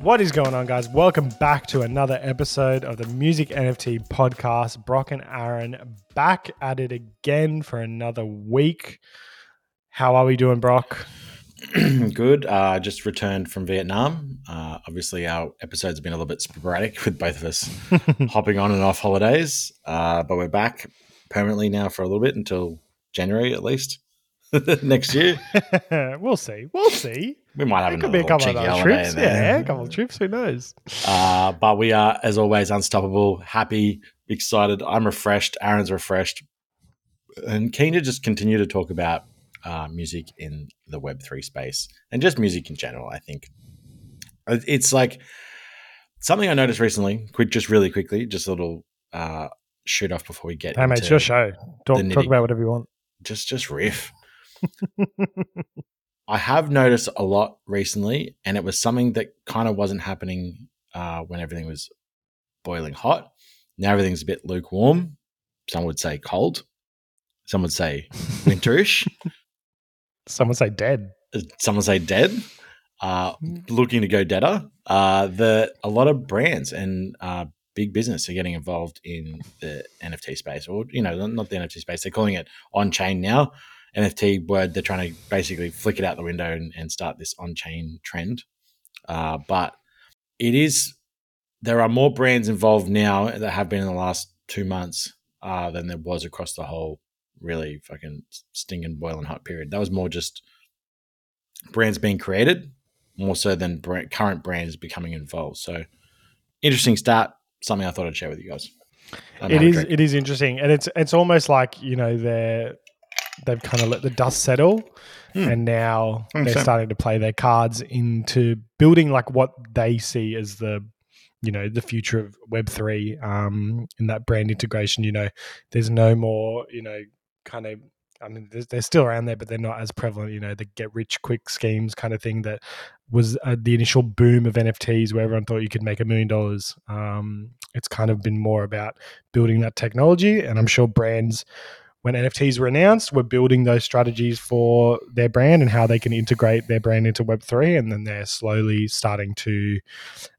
What is going on, guys? Welcome back to another episode of the Music NFT podcast. Brok and Aaron back at it again for another week. How are we doing, Brok? Good. Uh, just returned from Vietnam. Uh, obviously, our episodes have been a little bit sporadic with both of us hopping on and off holidays, uh, but we're back permanently now for a little bit until January at least next year. we'll see. We'll see. We might have There could another be a couple of cheeky those trips. Yeah, a couple of trips. Who knows? Uh, but we are, as always, unstoppable, happy, excited. I'm refreshed. Aaron's refreshed, and keen to just continue to talk about uh, music in the Web3 space and just music in general. I think it's like something I noticed recently. Quick, just really quickly, just a little uh, shoot off before we get. Hey, mate, it's your show. Talk, talk about whatever you want. Just, just riff. I have noticed a lot recently, and it was something that kind of wasn't happening uh, when everything was boiling hot. Now everything's a bit lukewarm. Some would say cold. Some would say winterish. Some would say dead. Some would say dead. Uh, looking to go deader. Uh, the a lot of brands and uh, big business are getting involved in the NFT space, or you know, not the NFT space. They're calling it on chain now. NFT word. They're trying to basically flick it out the window and, and start this on chain trend. Uh, but it is there are more brands involved now that have been in the last two months uh, than there was across the whole really fucking stinking boiling hot period. That was more just brands being created more so than brand, current brands becoming involved. So interesting start. Something I thought I'd share with you guys. It is. It is interesting, and it's it's almost like you know they're they've kind of let the dust settle, Hmm. and now they're 100%. starting to play their cards into building like what they see as the you know the future of Web three um, in that brand integration. You know, there's no more you know kind of. I mean, they're, they're still around there, but they're not as prevalent. You know, the get rich quick schemes kind of thing that was uh, the initial boom of NFTs, where everyone thought you could make a million dollars. Um, it's kind of been more about building that technology. And I'm sure brands, when NFTs were announced, were building those strategies for their brand and how they can integrate their brand into Web3. And then they're slowly starting to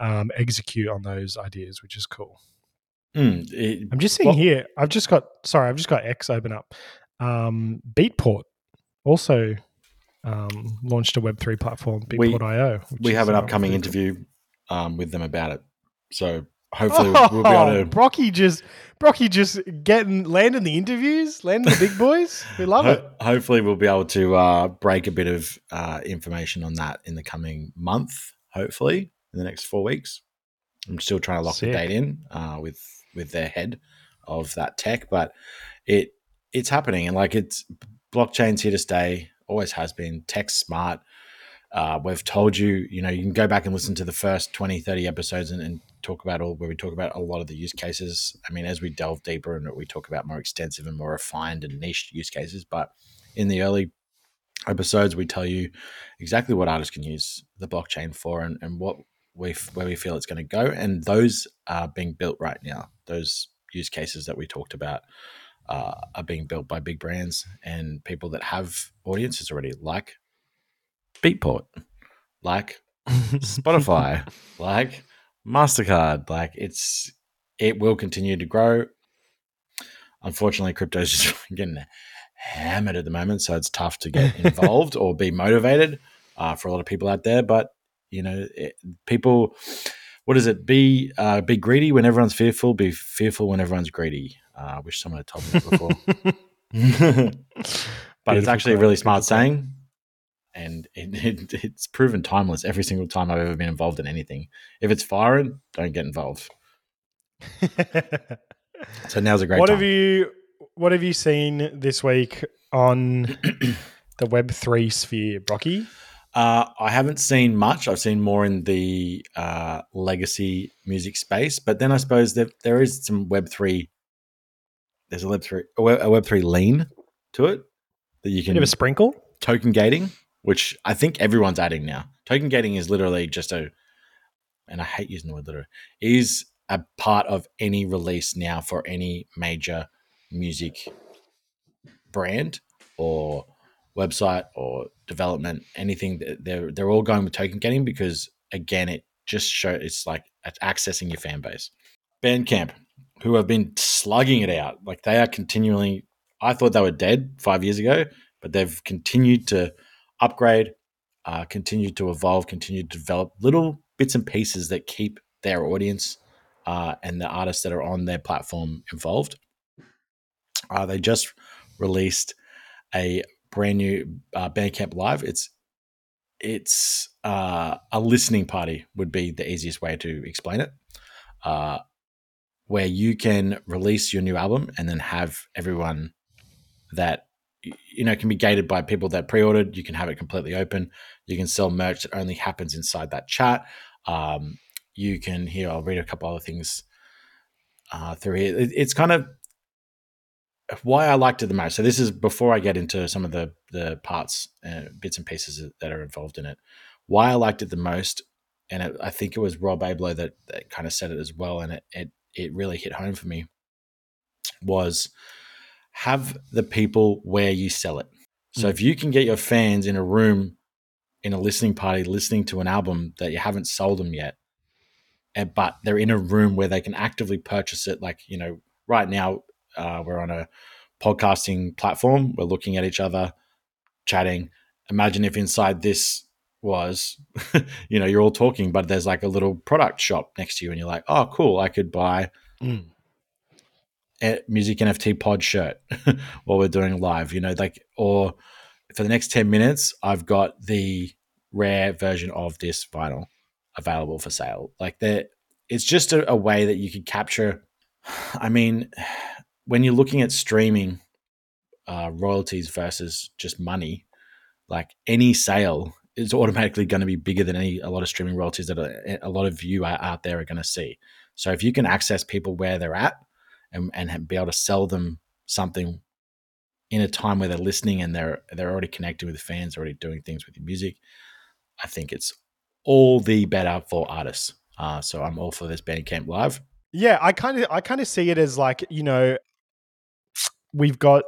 um, execute on those ideas, which is cool. Mm, it- I'm just seeing Well- here, I've just got, sorry, I've just got X open up. Um, Beatport also um, launched a Web3 platform, We- Beatport.io. which we have an upcoming interview um, with them about it. So hopefully we'll be able Oh, to Brocky just Brocky just getting landing the interviews, landing the big boys. We love it. Hopefully, we'll be able to uh, break a bit of uh, information on that in the coming month. Hopefully, in the next four weeks. I'm still trying to lock Sick. the date in uh, with with their head of that tech, but it it's happening and like it's blockchain's here to stay. Always has been. Tech smart. Uh, we've told you, you know, you can go back and listen to the first 20, 30 episodes and, and talk about all where we talk about a lot of the use cases. I mean, as we delve deeper and we talk about more extensive and more refined and niche use cases, but in the early episodes, we tell you exactly what artists can use the blockchain for and, and what we where we feel it's going to go. And those are being built right now. Those use cases that we talked about uh, are being built by big brands and people that have audiences already, like Beatport, like Spotify, like Mastercard. Like it's it will continue to grow. Unfortunately, crypto's just getting hammered at the moment, so it's tough to get involved or be motivated uh, for a lot of people out there. But you know, it, people, what is it? Be uh, be greedy when everyone's fearful. Be fearful when everyone's greedy. Uh, I wish someone had told me that before. but it's Beautiful actually a really smart saying, and it, it, it's proven timeless every single time I've ever been involved in anything. If it's firing, don't get involved. So now's a great what time. have you What have you seen this week on the Web three sphere, Brocky? Uh, I haven't seen much. I've seen more in the uh, legacy music space, but then I suppose that there is some Web three. There's a Web three, a Web, three lean to it that you can of a sprinkle. token gating, which I think everyone's adding now. Token gating is literally just a, and I hate using the word literally, is a part of any release now for any major music brand or website or development, anything. that They're they're all going with token gating because again, it just show it's like accessing your fan base. Bandcamp, who have been slugging it out, like they are continually. I thought they were dead five years ago, but they've continued to upgrade, uh, continued to evolve, continue to develop little bits and pieces that keep their audience uh, and the artists that are on their platform involved. Uh, they just released a brand new uh, Bandcamp Live. It's it's uh, a listening party would be the easiest way to explain it, uh, where you can release your new album and then have everyone that you know can be gated by people that pre-ordered. You can have it completely open. You can sell merch that only happens inside that chat. Um, you can here. I'll read a couple other things uh, through here. It, it's kind of why I liked it the most. So this is before I get into some of the the parts, uh, bits and pieces that are involved in it. Why I liked it the most, and it, I think it was Rob Abelow that, that kind of said it as well, and it, it it really hit home for me. Was have the people where you sell it. So if you can get your fans in a room in a listening party listening to an album that you haven't sold them yet, but they're in a room where they can actively purchase it. Like you know, right now uh, we're on a podcasting platform. We're looking at each other, chatting. Imagine if inside this was, you know, you're all talking, but there's like a little product shop next to you, and you're like, oh, cool, I could buy mm. Music NFT pod shirt while we're doing live, you know, like, or for the next 10 minutes, I've got the rare version of this vinyl available for sale. Like, that, it's just a, a way that you could capture. I mean, when you're looking at streaming uh, royalties versus just money, like any sale is automatically going to be bigger than any a lot of streaming royalties that a, a lot of you out there are going to see. So if you can access people where they're at and, and be able to sell them something in a time where they're listening and they're they're already connected with fans, already doing things with your music, I think it's all the better for artists. Uh, so I'm all for this Bandcamp Live. Yeah, I kind of I kind of see it as like you know we've got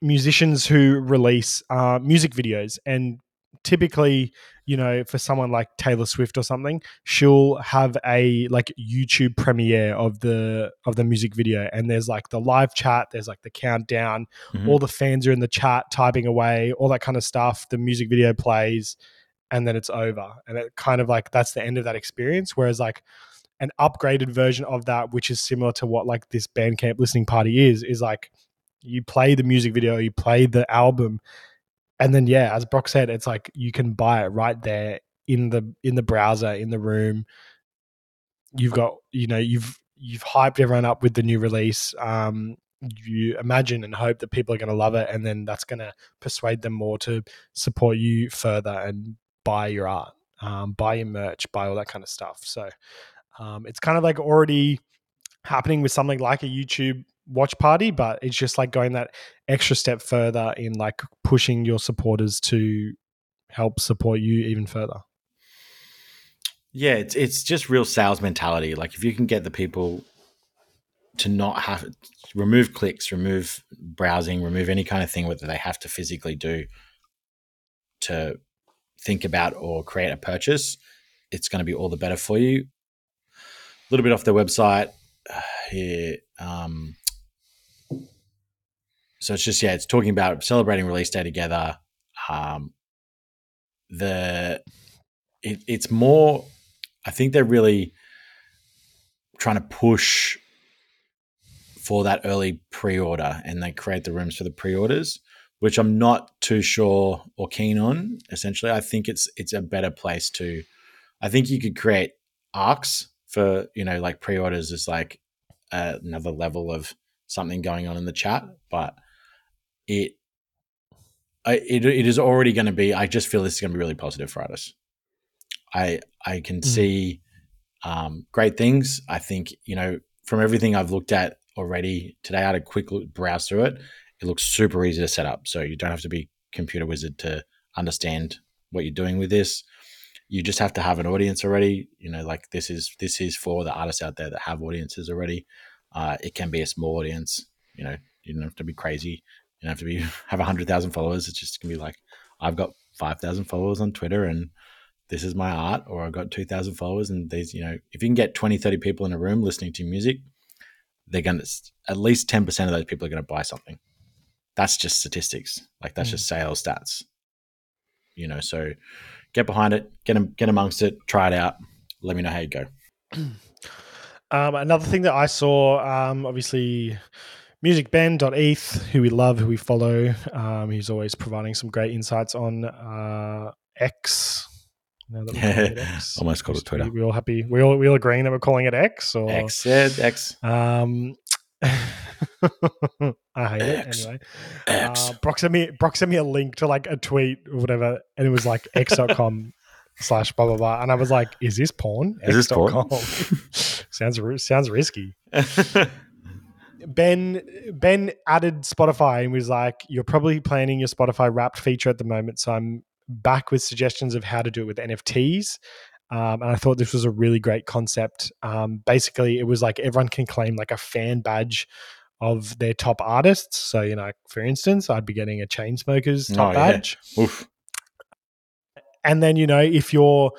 musicians who release uh, music videos and typically you know for someone like taylor swift or something she'll have a like youtube premiere of the of the music video and there's like the live chat there's like the countdown mm-hmm. all the fans are in the chat typing away all that kind of stuff the music video plays and then it's over and it kind of like that's the end of that experience whereas like an upgraded version of that which is similar to what like this bandcamp listening party is is like you play the music video, you play the album, and then yeah, as Brok said, it's like you can buy it right there in the in the browser in the room. You've got you know you've you've hyped everyone up with the new release. Um, you imagine and hope that people are going to love it, and then that's going to persuade them more to support you further and buy your art, um, buy your merch, buy all that kind of stuff. So um, it's kind of like already happening with something like a YouTube watch party, but it's just like going that extra step further in like pushing your supporters to help support you even further. Yeah, it's it's just real sales mentality. Like if you can get the people to not have remove clicks, remove browsing, remove any kind of thing that they have to physically do to think about or create a purchase, it's going to be all the better for you. A little bit off their website here. Um, so it's just yeah, it's talking about celebrating release day together. Um, the it, it's more. I think they're really trying to push for that early pre-order, and they create the rooms for the pre-orders, which I'm not too sure or keen on. Essentially, I think it's it's a better place to. I think you could create arcs for you know like pre-orders is like another level of something going on in the chat, but it it, it is already going to be. I just feel this is going to be really positive for artists. I I can mm. see um, great things. I think you know from everything I've looked at already today. I had a quick look, browse through it. It looks super easy to set up, so you don't have to be computer wizard to understand what you're doing with this. You just have to have an audience already. You know, like this is this is for the artists out there that have audiences already. Uh, it can be a small audience. You know, you don't have to be crazy you don't have to be have hundred thousand followers. It's just gonna be like I've got five thousand followers on Twitter and this is my art, or I've got 2,000 followers. And these, you know, if you can get 20, 30 people in a room listening to music, they're going to, at least 10% of those people are going to buy something. That's just statistics. Like that's Mm. just sales stats. You know, so get behind it, get, get amongst it, try it out. Let me know how you go. Um, another thing that I saw, um, obviously, musicben.eth, who we love, who we follow. Um, he's always providing some great insights on uh, X. Now that we're it X. Almost called it Twitter. We all happy. We all we all agreeing that we're calling it X or X, yeah, X. Um, I hate X. it anyway. X. Uh, Brok sent me Brok sent me a link to like a tweet or whatever, and it was like x.com slash blah blah blah, and I was like, "Is this porn? Is this porn? Sounds ri- sounds risky." Ben Ben added Spotify and was like, "You're probably planning your Spotify Wrapped feature at the moment, so I'm back with suggestions of how to do it with NFTs." Um, and I thought this was a really great concept. Um, basically, it was like everyone can claim like a fan badge of their top artists. So, you know, for instance, I'd be getting a Chainsmokers top Oh, yeah. badge Oof. and then you know if you're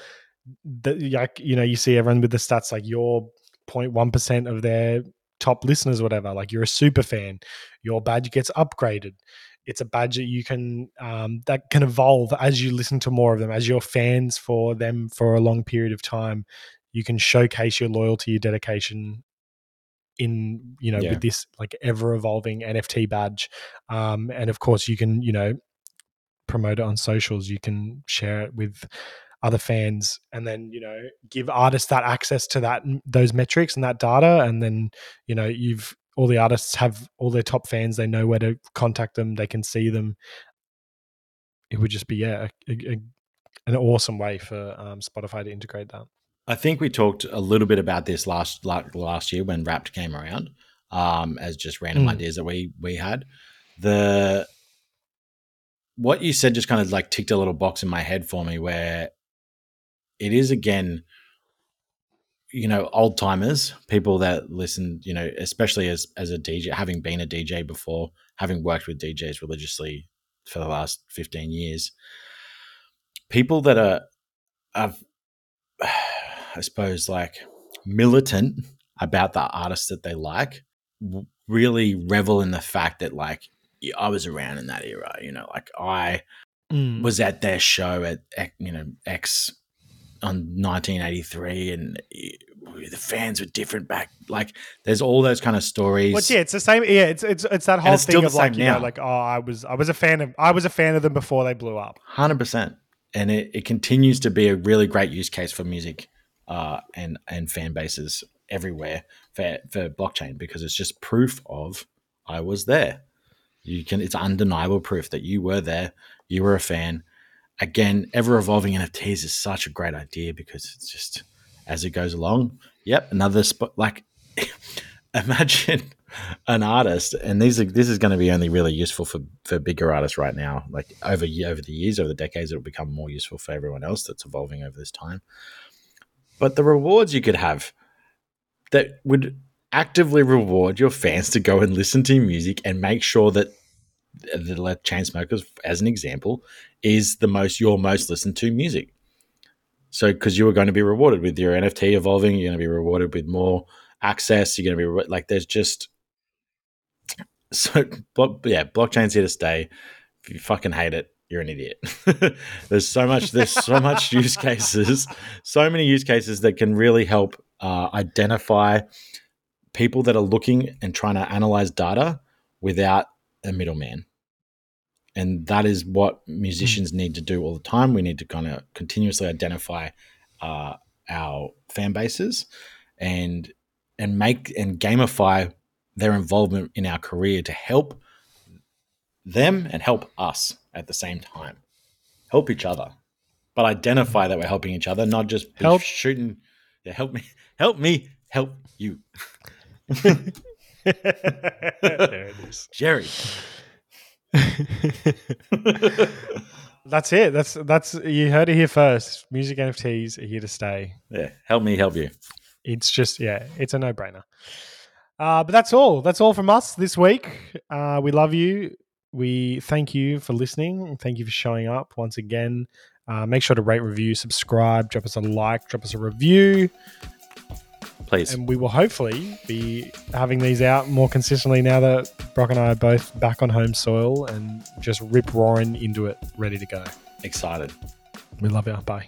the, like you know you see everyone with the stats like you're 0.1% of their top listeners whatever like you're a super fan your badge gets upgraded. It's a badge that you can um, that can evolve as you listen to more of them as you're fans for them for a long period of time. You can showcase your loyalty your dedication in you know Yeah. with this like ever evolving nft badge. Um, and of course you can you know promote it on socials. You can share it with other fans and then you know give artists that access to that those metrics and that data and then you know you've all the artists have all their top fans they know where to contact them they can see them it would just be yeah a, a, an awesome way for um, spotify to integrate that I think we talked a little bit about this last like last year when Wrapped came around, um, as just random Mm. ideas that we we had. The what you said just kind of like ticked a little box in my head for me, where it is again, you know, old timers, people that listen, you know, especially as as a DJ, having been a DJ before, having worked with DJs religiously for the last fifteen years, people that are, are I suppose, like militant about the artists that they like, really revel in the fact that, like, I was around in that era. You know, like I mm. was at their show at you know X on 1983, and eh, the fans were different back. Like, there's all those kind of stories. Well, yeah, it's the same. Yeah, it's it's it's that whole it's thing of like you know, now. like oh, I was I was a fan of I was a fan of them before they blew up. Hundred percent, and it, it continues to be a really great use case for music uh, and and fan bases everywhere for for blockchain because it's just proof of I was there. You can it's undeniable proof that you were there, you were a fan. Again, ever evolving NFTs is such a great idea because it's just as it goes along. Yep, another spot like imagine an artist, and these are this is going to be only really useful for for bigger artists right now. Like over over the years, over the decades, it'll become more useful for everyone else that's evolving over this time. But the rewards you could have that would actively reward your fans to go and listen to music and make sure that the let Chainsmokers, as an example, is the most your most listened to music. So, because you are going to be rewarded with your NFT evolving, you're going to be rewarded with more access. You're going to be like, there's just so blo- yeah, blockchain's here to stay. If you fucking hate it, you're an idiot. there's so much. There's so much use cases. So many use cases that can really help uh, identify people that are looking and trying to analyze data without a middleman. And that is what musicians need to do all the time. We need to kind of continuously identify uh, our fan bases and and make and gamify their involvement in our career to help them and help us at the same time. Help each other, but identify that we're helping each other, not just Help- shooting. Yeah, help me, help me, help you, there it is. Jerry. That's it. That's that's you heard it here first. Music NFTs are here to stay. yeah, help me, help you. It's just yeah, it's a no brainer. Uh, but that's all. That's all from us this week. Uh, we love you. We thank you for listening. Thank you for showing up once again. Uh, make sure to rate, review, subscribe, drop us a like, drop us a review, Please. and we will hopefully be having these out more consistently now that Brok and I are both back on home soil and just rip roaring into it, ready to go. Excited. We love you. Bye.